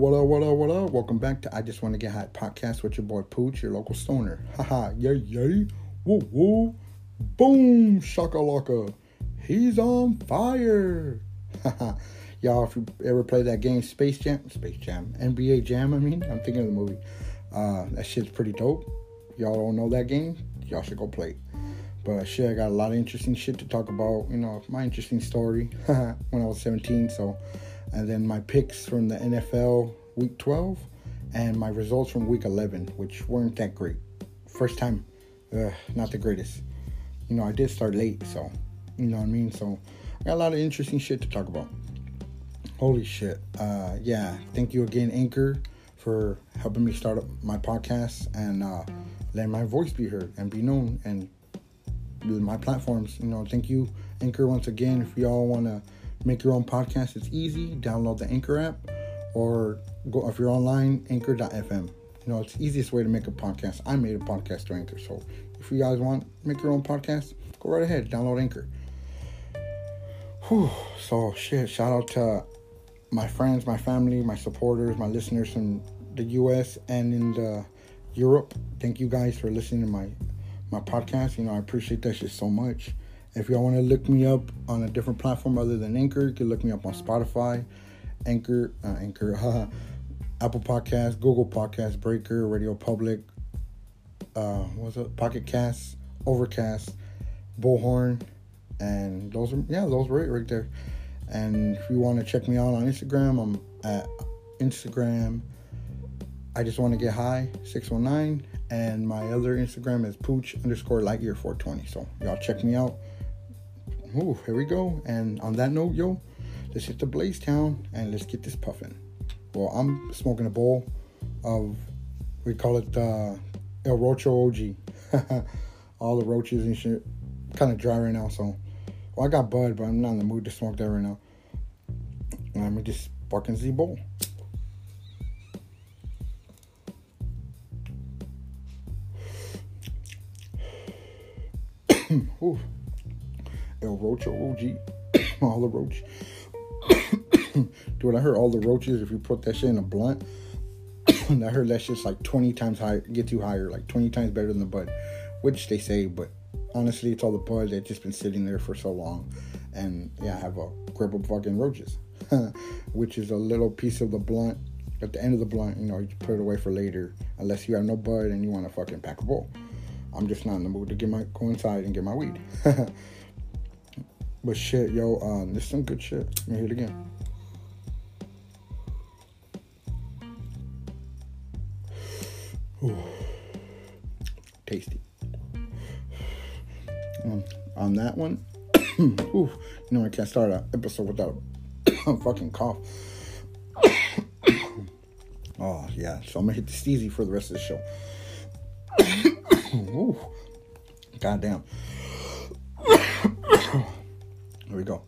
What up, what up, what up. Welcome back to I Just Want to Get Hot podcast with your boy Pooch, your local stoner. Haha, yay, yay. Woo, woo. Boom, shakalaka. He's on fire. Haha. Y'all, if you ever play that game Space Jam, Space Jam, NBA Jam, I mean, I'm thinking of the movie. Uh, that shit's pretty dope. Y'all don't know that game? Y'all should go play it. But shit, I got a lot of interesting shit to talk about. You know, my interesting story when I was 17. So, and then my picks from the NFL week 12 and my results from week 11, which weren't that great. First time, uh, not the greatest. You know, I did start late, so you know what I mean. So, I got a lot of interesting shit to talk about. Holy shit. Uh, yeah, thank you again, Anchor, for helping me start up my podcast and uh, letting my voice be heard and be known and my platforms. You know, thank you, Anchor, once again. If y'all want to make your own podcast, it's easy. Download the Anchor app or go if you're online, anchor.fm. You know, it's easiest way to make a podcast. I made a podcast to Anchor. So if you guys want make your own podcast, go right ahead. Download Anchor. Whew. So shit, shout out to my friends, my family, my supporters, my listeners from the US and in the Europe. Thank you guys for listening to my my podcast. You know, I appreciate that shit so much. If y'all want to look me up on a different platform other than Anchor, you can look me up on Spotify, Anchor, uh, Anchor, uh, Apple Podcast, Google Podcast, Breaker, Radio Public, uh, what's it? Pocket Cast, Overcast, Bullhorn, and those are yeah, those it right there. And if you want to check me out on Instagram, I'm at Instagram. I just want to get high 619 and my other Instagram is pooch underscore lightyear 420. So y'all check me out. Ooh, here we go. And on that note, yo, let's hit the Blaze Town and let's get this puffing. Well, I'm smoking a bowl of we call it uh, El Rocho OG. All the roaches and shit. Kind of dry right now, so well, I got bud, but I'm not in the mood to smoke that right now. And I'm just fucking Z bowl. Ooh. El Rocho OG. all the roach. Dude, I heard all the roaches, if you put that shit in a blunt, I heard that shit's like 20 times higher, get you higher, like 20 times better than the bud, which they say, but honestly, it's all the bud that's just been sitting there for so long. And yeah, I have a grip of fucking roaches, which is a little piece of the blunt at the end of the blunt, you know, you put it away for later, unless you have no bud and you want to fucking pack a bowl. I'm just not in the mood to get my go inside and get my weed. but shit, yo, um, this some good shit. Let me hear it again. Ooh. Tasty. Um, on that one, ooh, you know I can't start an episode without a fucking cough. oh yeah, so I'm gonna hit the steezy for the rest of the show. Ooh. Goddamn. Here we go.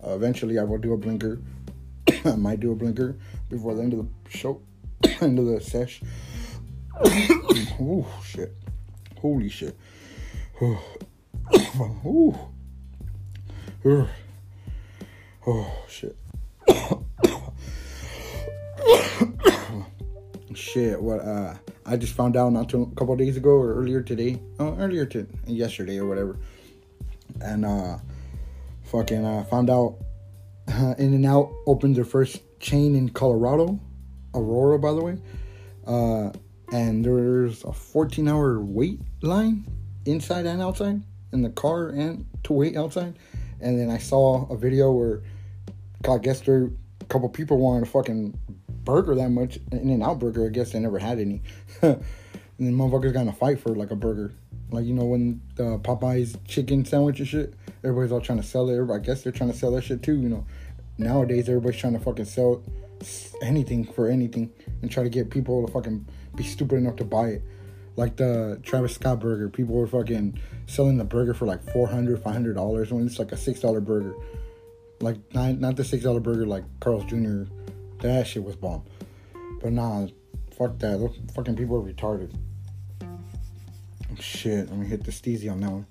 Uh, eventually, I will do a blinker. I might do a blinker before the end of the show, end of the sesh. oh shit! Holy shit! Ooh. Oh shit! shit what uh i just found out not too a couple days ago or earlier today oh earlier to yesterday or whatever. And uh fucking uh found out uh, in and out opened their first chain in colorado aurora by the way. Uh and there's a 14 hour wait line inside and outside in the car and to wait outside. And then i saw a video where i guess there a couple people wanted to fucking burger that much. In and Out burger, I guess they never had any. and then motherfuckers got in a fight for like a burger. Like you know when the Popeyes chicken sandwich and shit, everybody's all trying to sell it. Everybody, I guess they're trying to sell that shit too. You know, nowadays everybody's trying to fucking sell anything for anything and try to get people to fucking be stupid enough to buy it. Like the Travis Scott burger, people were fucking selling the burger for like 400 500 dollars when it's like a six dollar burger. Like not not the six dollar burger like Carl's Jr. That shit was bomb. But nah, fuck that. Those fucking people are retarded. Shit, let me hit the steezy on that one.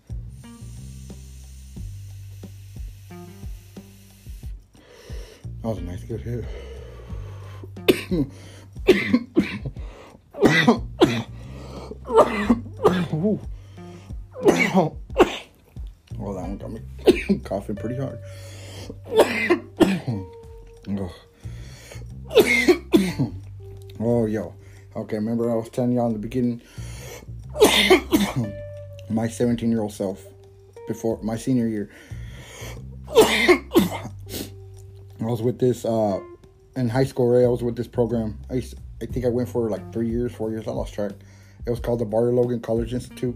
That was a nice good hit. Well, that one got me coughing pretty hard. oh, yo. Okay, remember I was telling y'all in the beginning my 17 year old self before my senior year. I was with this uh in high school, right? I was with this program. I to, I think I went for like three years, four years. I lost track. It was called the Barrio Logan College Institute,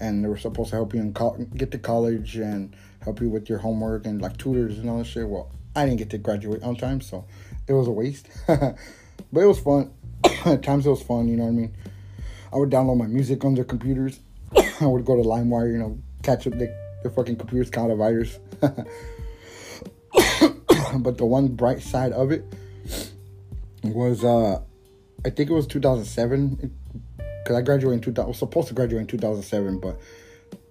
and they were supposed to help you in co- get to college and help you with your homework and like tutors and all that shit. Well, I didn't get to graduate on time, so it was a waste. but it was fun. At times it was fun, you know what I mean. I would download my music on their computers. I would go to LimeWire, you know, catch up the, the fucking computers caught a virus. but the one bright side of it was uh I think it was 2007 because I graduated in 2000. I was supposed to graduate in 2007, but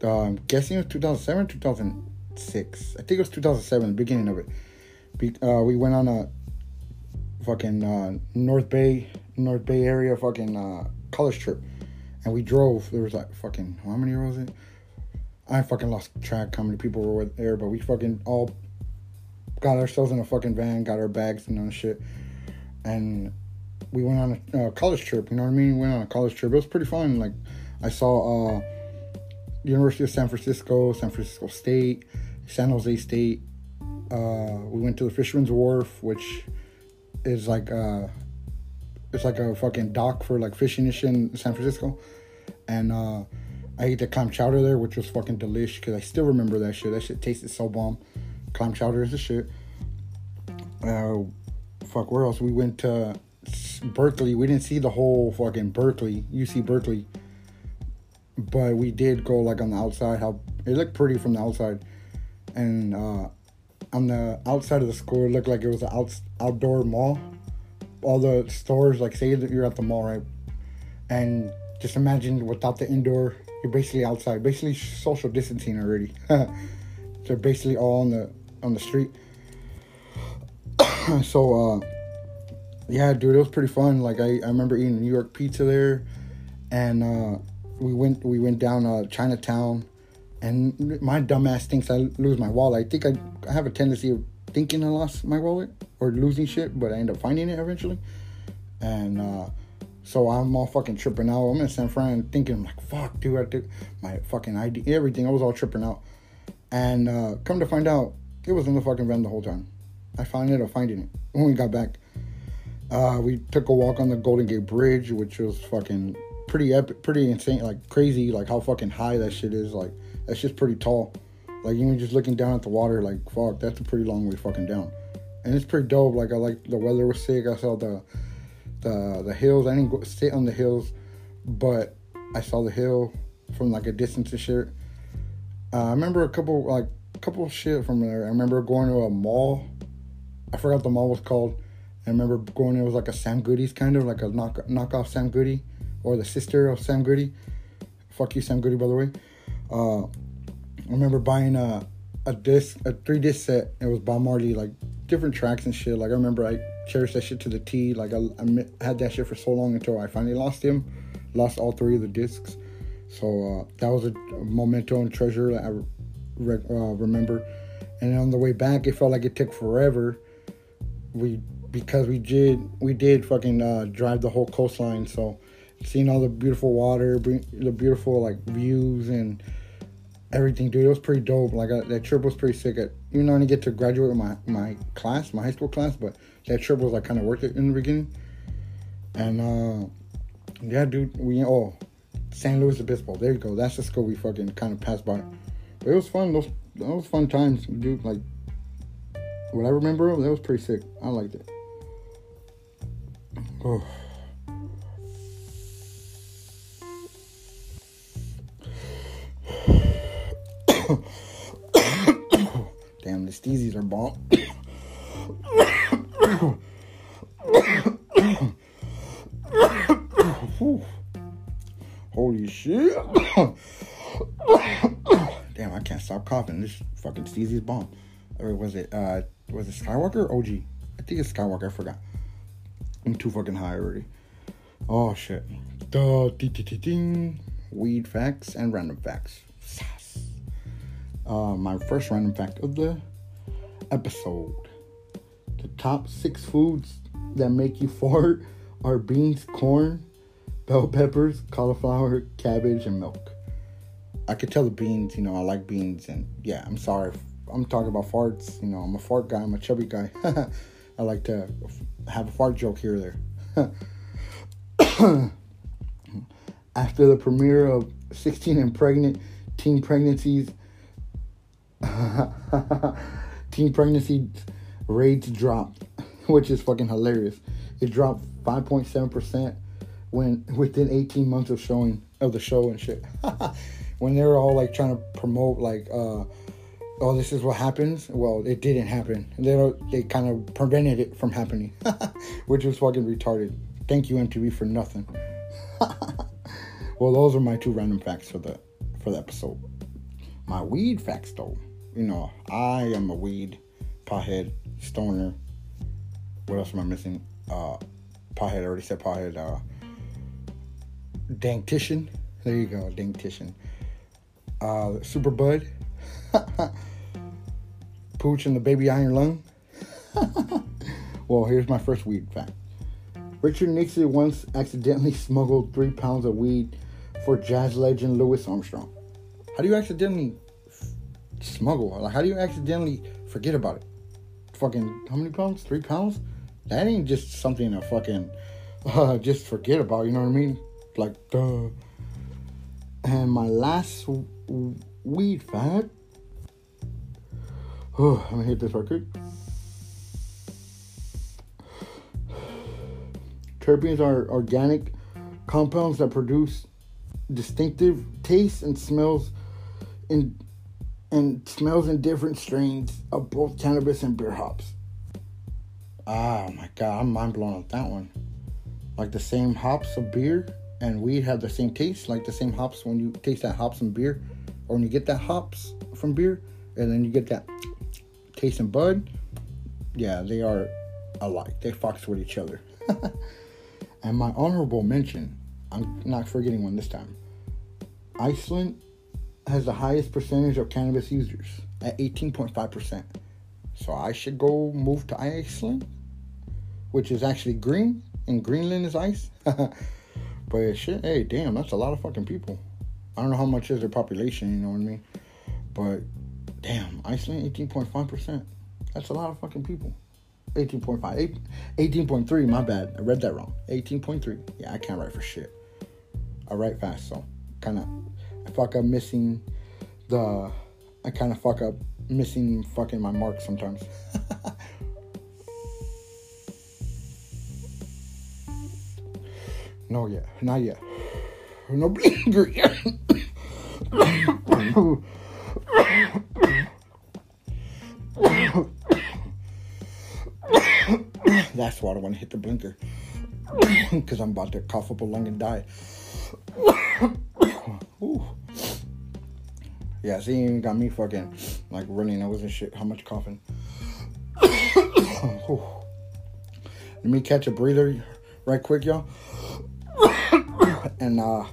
I'm guessing it was 2007, 2006. I think it was 2007, the beginning of it. Be, uh, we went on a fucking uh, North Bay, North Bay area fucking uh, college trip, and we drove. There was like fucking how many was it? I fucking lost track how many people were there, but we fucking all got ourselves in a fucking van, got our bags and all shit, and we went on a uh, college trip. You know what I mean? We went on a college trip. It was pretty fun. Like I saw uh, University of San Francisco, San Francisco State, San Jose State. Uh, we went to the Fisherman's Wharf, which is like uh, it's like a fucking dock for like fishing and shit in San Francisco. And uh, I ate the clam chowder there, which was fucking delish because I still remember that shit. That shit tasted so bomb. Clam chowder is the shit. Uh, fuck, where else? We went to Berkeley. We didn't see the whole fucking Berkeley, UC Berkeley, but we did go like on the outside. How it looked pretty from the outside, and uh, on the outside of the school, it looked like it was an out, outdoor mall. All the stores, like say that you're at the mall, right? And just imagine without the indoor, you're basically outside, basically social distancing already. They're basically all on the on the street. so uh yeah, dude, it was pretty fun. Like I, I remember eating New York pizza there, and uh, we went we went down uh, Chinatown, and my dumbass thinks I lose my wallet. I think I, I have a tendency of thinking I lost my wallet or losing shit, but I end up finding it eventually, and uh, so I'm all fucking tripping out. I'm in San Fran thinking I'm like fuck, dude, I took my fucking ID, everything. I was all tripping out, and uh, come to find out, it was in the fucking van the whole time. I found it, or finding it when we got back. Uh, we took a walk on the Golden Gate Bridge, which was fucking pretty epic, pretty insane, like crazy, like how fucking high that shit is. Like that's just pretty tall. Like even just looking down at the water, like fuck, that's a pretty long way fucking down. And it's pretty dope. Like I like the weather was sick. I saw the the the hills. I didn't go, sit on the hills, but I saw the hill from like a distance and shit. Uh, I remember a couple like a couple shit from there. I remember going to a mall. I forgot the mall was called I remember going, it was like a Sam Goody's kind of like a knock knockoff Sam Goody or the sister of Sam Goody. Fuck you, Sam Goody, by the way. Uh, I remember buying a, a disc, a three disc set. It was Bob Marley, like different tracks and shit. Like I remember I cherished that shit to the T. Like I, I had that shit for so long until I finally lost him, lost all three of the discs. So uh, that was a, a memento and treasure that I re- uh, remember. And on the way back, it felt like it took forever. We because we did we did fucking uh, drive the whole coastline. So seeing all the beautiful water, the beautiful like views and everything, dude, it was pretty dope. Like that trip was pretty sick. At, even though I didn't get to graduate my my class, my high school class, but that trip was like kind of worth it in the beginning. And uh, yeah, dude, we oh San Luis Obispo. There you go. That's the school we fucking kind of passed by. But it was fun. Those those fun times, dude. Like what I remember, that was pretty sick. I liked it. Oh. Damn, the steezies are bomb. Holy shit. Damn, I can't stop coughing. This fucking steezy's bomb. Or was it uh was it Skywalker OG? I think it's Skywalker. I forgot. I'm too fucking high already. Oh shit. The ding weed facts and random facts. Uh, my first random fact of the episode: the top six foods that make you fart are beans, corn, bell peppers, cauliflower, cabbage, and milk. I could tell the beans, you know, I like beans, and yeah, I'm sorry. I'm talking about farts. You know, I'm a fart guy. I'm a chubby guy. I like to have a fart joke here or there. After the premiere of 16 and Pregnant, teen pregnancies, teen pregnancy rates dropped, which is fucking hilarious. It dropped 5.7% when within 18 months of showing of the show and shit. when they were all like trying to promote like uh oh this is what happens? Well it didn't happen. They they kind of prevented it from happening which was fucking retarded. Thank you mtv for nothing. Well those are my two random facts for the for the episode. My weed facts though you know i am a weed pothead stoner what else am i missing uh pothead I already said pothead uh dentition there you go dentition uh, Super Bud, Pooch and the Baby Iron Lung. well, here's my first weed fact. Richard Nixon once accidentally smuggled three pounds of weed for jazz legend Louis Armstrong. How do you accidentally smuggle? Like, how do you accidentally forget about it? Fucking, how many pounds? Three pounds? That ain't just something to fucking uh, just forget about, you know what I mean? Like, duh. And my last weed fact. Oh, I'm gonna hit this right quick. Terpenes are organic compounds that produce distinctive tastes and smells in and smells in different strains of both cannabis and beer hops. Oh my god, I'm mind blown on that one. Like the same hops of beer and weed have the same taste, like the same hops when you taste that hops in beer or when you get that hops from beer and then you get that taste in bud, yeah, they are alike. They fox with each other. and my honorable mention, I'm not forgetting one this time. Iceland has the highest percentage of cannabis users at 18.5%. So I should go move to Iceland, which is actually green, and Greenland is ice. but shit, hey, damn, that's a lot of fucking people. I don't know how much is their population, you know what I mean? But damn, Iceland 18.5%. That's a lot of fucking people. 18.5, 18.3, my bad. I read that wrong. 18.3. Yeah, I can't write for shit. I write fast, so kind of, I fuck up missing the, I kind of fuck up missing fucking my mark sometimes. no, yeah, not yet. No blinker yet. That's why I don't want to hit the blinker. Because I'm about to cough up a lung and die. Yeah, see, you got me fucking like running nose and shit. How much coughing? Let me catch a breather right quick, y'all. and uh,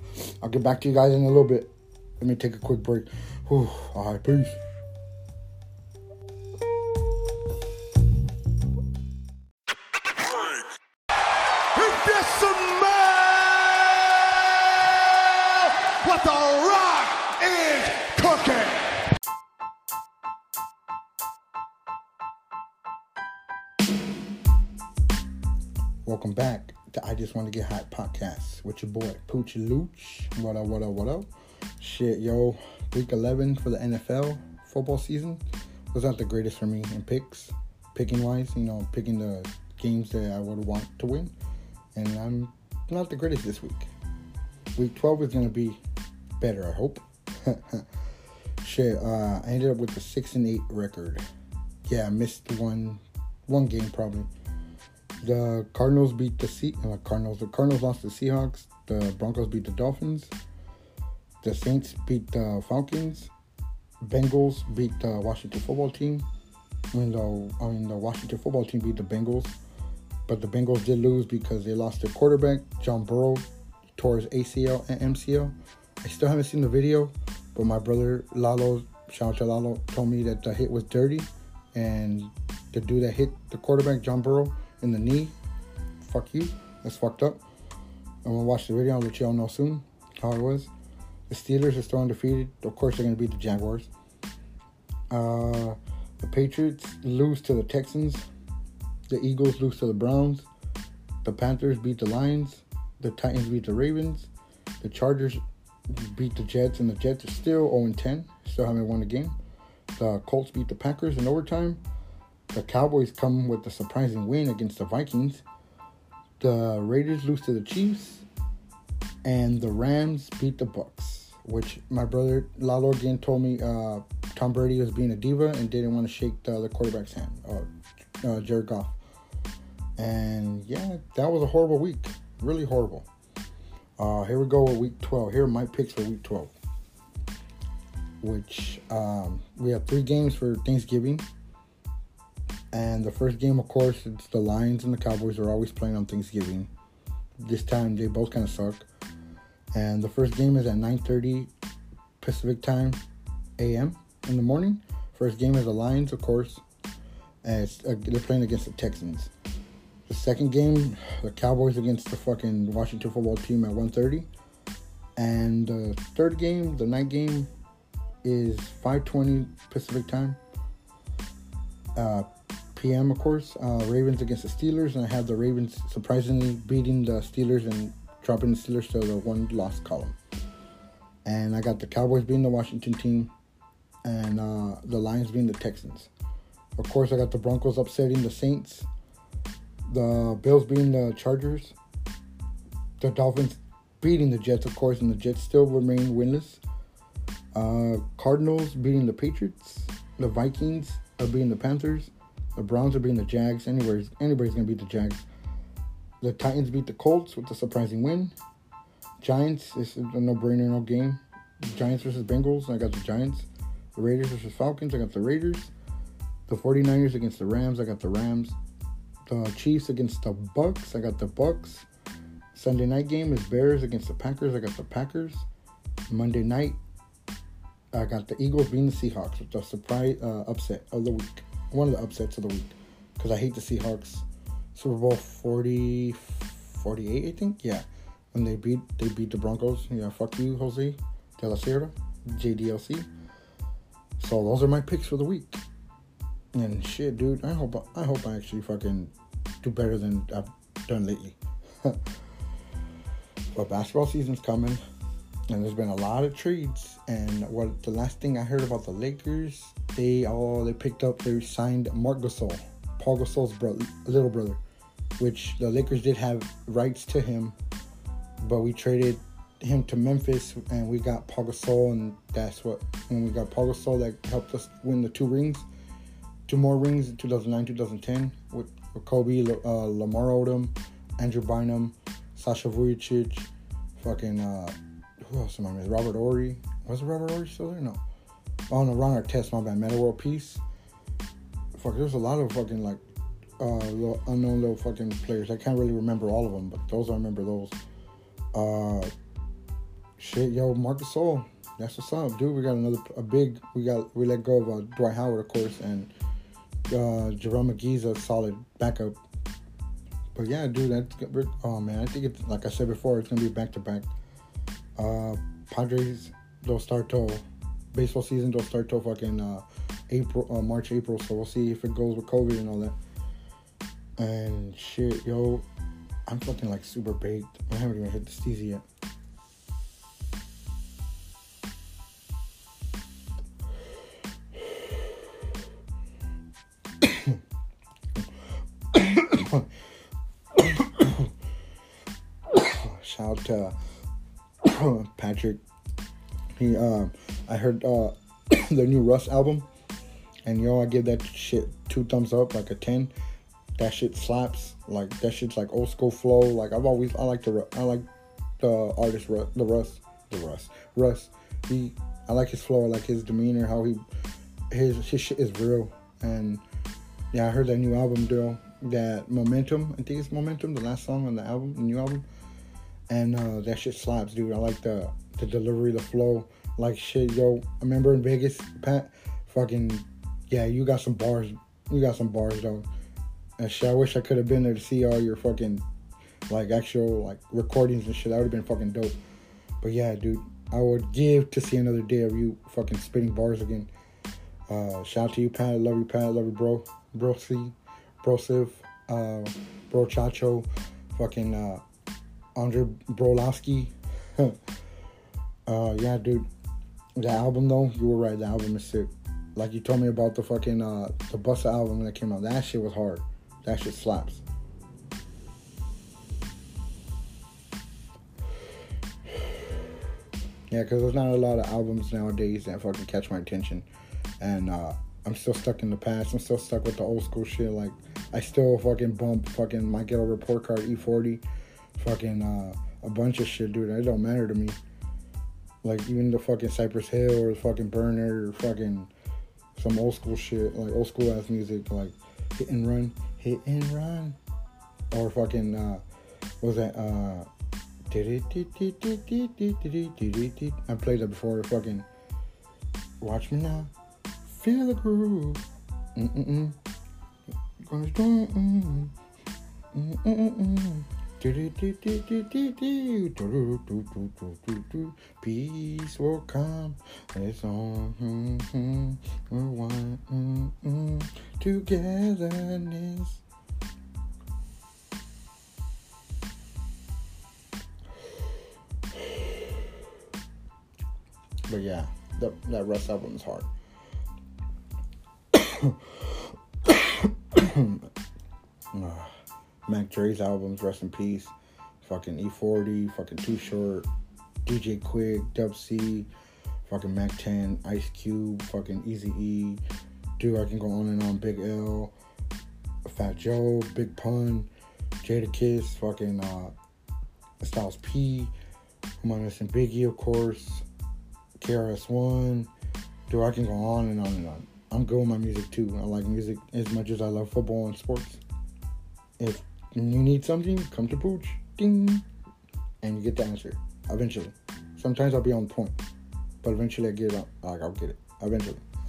I'll get back to you guys in a little bit. Let me take a quick break. Whew. All right, peace. With your boy Pooch Looch. What up, what up, what up? Shit, yo, week 11 for the NFL football season was not the greatest for me in picks, picking wise, you know, picking the games that I would want to win. And I'm not the greatest this week. Week 12 is going to be better, I hope. Shit, uh, I ended up with a 6 and 8 record. Yeah, I missed one one game probably. The Cardinals beat the sea uh, Cardinals. The Cardinals lost the Seahawks. The Broncos beat the Dolphins. The Saints beat the Falcons. Bengals beat the Washington football team. I mean, the I mean the Washington football team beat the Bengals, but the Bengals did lose because they lost their quarterback, John Burrow, his ACL and MCL. I still haven't seen the video, but my brother Lalo, shout out to Lalo, told me that the hit was dirty, and the dude that hit the quarterback, John Burrow, in the knee, fuck you, that's fucked up. I'm gonna watch the video. Let y'all know soon how it was. The Steelers are still undefeated. Of course, they're gonna beat the Jaguars. Uh, the Patriots lose to the Texans. The Eagles lose to the Browns. The Panthers beat the Lions. The Titans beat the Ravens. The Chargers beat the Jets, and the Jets are still 0 10. Still haven't won a game. The Colts beat the Packers in overtime. The Cowboys come with a surprising win against the Vikings. The Raiders lose to the Chiefs. And the Rams beat the Bucks, which my brother Lalo again told me uh, Tom Brady was being a diva and didn't want to shake the other quarterback's hand, uh, uh, Jared Goff. And yeah, that was a horrible week. Really horrible. Uh, here we go with week 12. Here are my picks for week 12. Which um, we have three games for Thanksgiving. And the first game, of course, it's the Lions and the Cowboys are always playing on Thanksgiving. This time they both kind of suck. And the first game is at 9:30 Pacific time a.m. in the morning. First game is the Lions, of course. And uh, they're playing against the Texans. The second game, the Cowboys against the fucking Washington football team at 1:30. And the third game, the night game, is 5:20 Pacific time. Uh, PM, of course. Uh, Ravens against the Steelers, and I have the Ravens surprisingly beating the Steelers and dropping the Steelers to the one loss column. And I got the Cowboys being the Washington team, and uh, the Lions being the Texans. Of course, I got the Broncos upsetting the Saints, the Bills being the Chargers, the Dolphins beating the Jets, of course, and the Jets still remain winless. Uh, Cardinals beating the Patriots, the Vikings beating the Panthers, the Browns are beating the Jags. Anybody's anybody's gonna beat the Jags. The Titans beat the Colts with a surprising win. Giants this is a no-brainer, no game. Giants versus Bengals. I got the Giants. The Raiders versus Falcons. I got the Raiders. The 49ers against the Rams. I got the Rams. The Chiefs against the Bucks. I got the Bucks. Sunday night game is Bears against the Packers. I got the Packers. Monday night, I got the Eagles beating the Seahawks with the surprise uh, upset of the week. One of the upsets of the week. Because I hate the Seahawks. Super Bowl 40, 48, I think. Yeah. When they beat they beat the Broncos. Yeah, fuck you, Jose De La Sierra, JDLC. So those are my picks for the week. And shit, dude, I hope I hope I actually fucking do better than I've done lately. but basketball season's coming, and there's been a lot of trades. And what the last thing I heard about the Lakers, they all they picked up, they signed Marc Gasol, Paul Gasol's little brother, which the Lakers did have rights to him, but we traded him to Memphis, and we got Paul Gasol, and that's what when we got Paul Gasol that helped us win the two rings, two more rings in 2009, 2010 with, with Kobe, uh, Lamar Odom, Andrew Bynum, Sasha Vujacic, fucking uh, who else am I missing? Robert Horry. Was it Robert Horry still there? No. Oh no, Ron Artest, my bad. Metta World Peace. Fuck, there's a lot of fucking like uh little unknown little fucking players. I can't really remember all of them, but those I remember those. Uh shit, yo, Marc Gasol. That's what's up, dude. We got another a big. We got we let go of uh, Dwight Howard, of course, and uh Jerome McGee's a solid backup. But yeah, dude, that's good. oh man, I think it's like I said before, it's gonna be back to back. Uh, Padres don't start till baseball season. Don't start till fucking uh, April, uh, March, April. So we'll see if it goes with COVID and all that. And shit, yo, I'm fucking like super baked. I haven't even hit the steezy yet. Shout out to Patrick. He, uh, I heard uh, the new Russ album, and yo, I give that shit two thumbs up, like a ten. That shit slaps. Like that shit's like old school flow. Like I've always, I like the, I like the artist, Russ, the Russ, the Russ, Russ. He, I like his flow. I like his demeanor. How he, his his shit is real, and Yeah, I heard that new album, though. That Momentum, I think it's Momentum, the last song on the album, the new album. And uh, that shit slaps, dude. I like the the delivery, the flow. Like shit, yo. Remember in Vegas, Pat, fucking, yeah, you got some bars. You got some bars, though. And shit, I wish I could have been there to see all your fucking, like, actual, like, recordings and shit. That would have been fucking dope. But yeah, dude, I would give to see another day of you fucking spitting bars again. Uh, shout out to you, Pat. Love you, Pat. Love you, bro. Bro C. Bro Civ. Uh, bro Chacho. Fucking, uh, Andre Brolowski. uh, yeah, dude. The album, though, you were right. The album is sick. Like you told me about the fucking, uh, the Busta album that came out. That shit was hard. That shit slaps. Yeah, because there's not a lot of albums nowadays that fucking catch my attention. And uh, I'm still stuck in the past. I'm still stuck with the old school shit. Like, I still fucking bump fucking my ghetto report card E40. Fucking uh, a bunch of shit, dude. It don't matter to me. Like, even the fucking Cypress Hill or the fucking Burner or fucking some old school shit. Like, old school ass music. Like, hit and run, hit and run. Or fucking, uh, what was that? Uh, I played that before. Fucking watch me now, feel the groove. Gonna do mm Peace will come. It's. Mm-hmm. We're one. Togetherness. But yeah, the, that Russ is hard. Mac Dre's albums, rest in peace. Fucking E40, fucking Too Short, DJ Quik, Dub C, fucking Mack 10, Ice Cube, fucking Easy E. Dude, I can go on and on. Big L, Fat Joe, Big Pun, Jadakiss, fucking uh, Styles P. I'm Biggie, of course. KRS-One. Dude, I can go on and on and on. I'm good with my music too. I like music as much as I love football and sports. If you need something, come to Pooch. Ding. And you get the answer. Eventually. Sometimes I'll be on point. But eventually I get it. Like, I'll get it. Eventually.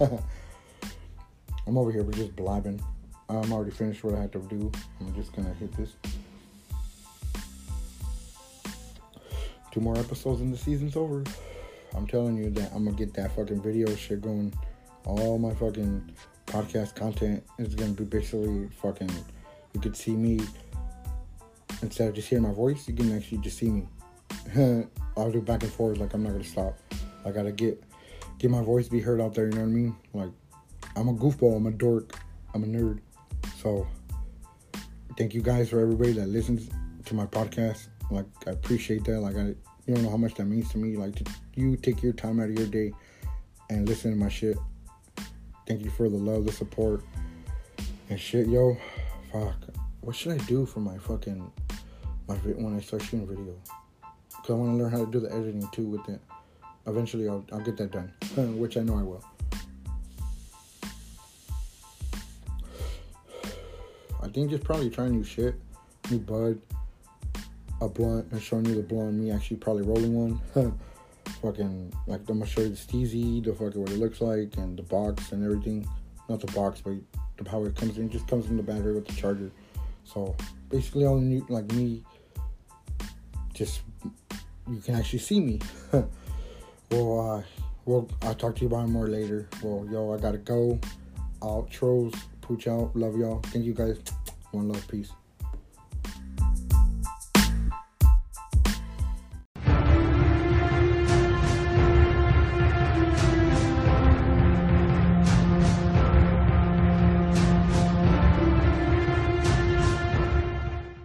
I'm over here, we're just blabbing. I'm already finished what I had to do. I'm just gonna hit this. Two more episodes and the season's over. I'm telling you that I'm gonna get that fucking video shit going. All my fucking podcast content is gonna be basically fucking. You could see me instead of just hearing my voice. You can actually just see me. I'll do back and forth. Like I'm not gonna stop. I gotta get get my voice be heard out there. You know what I mean? Like I'm a goofball. I'm a dork. I'm a nerd. So thank you guys for everybody that listens to my podcast. Like I appreciate that. Like I you don't know how much that means to me. Like, to, you take your time out of your day and listen to my shit. Thank you for the love, the support, and shit, yo. Fuck, what should I do for my fucking my when I start shooting video? Cause I want to learn how to do the editing too with it. Eventually, I'll I'll get that done, which I know I will. I think just probably trying new shit, new bud a blunt and showing you the blunt, me actually probably rolling one. fucking like I'm gonna show you the steezy, the fucking what it looks like, and the box and everything. Not the box, but the how it comes in. It just comes in the battery with the charger. So basically, all new like me, just you can actually see me. well, uh, well, I'll talk to you about more later. Well, yo, I gotta go. Outros, pooch out. Love y'all. Thank you guys. One love, peace.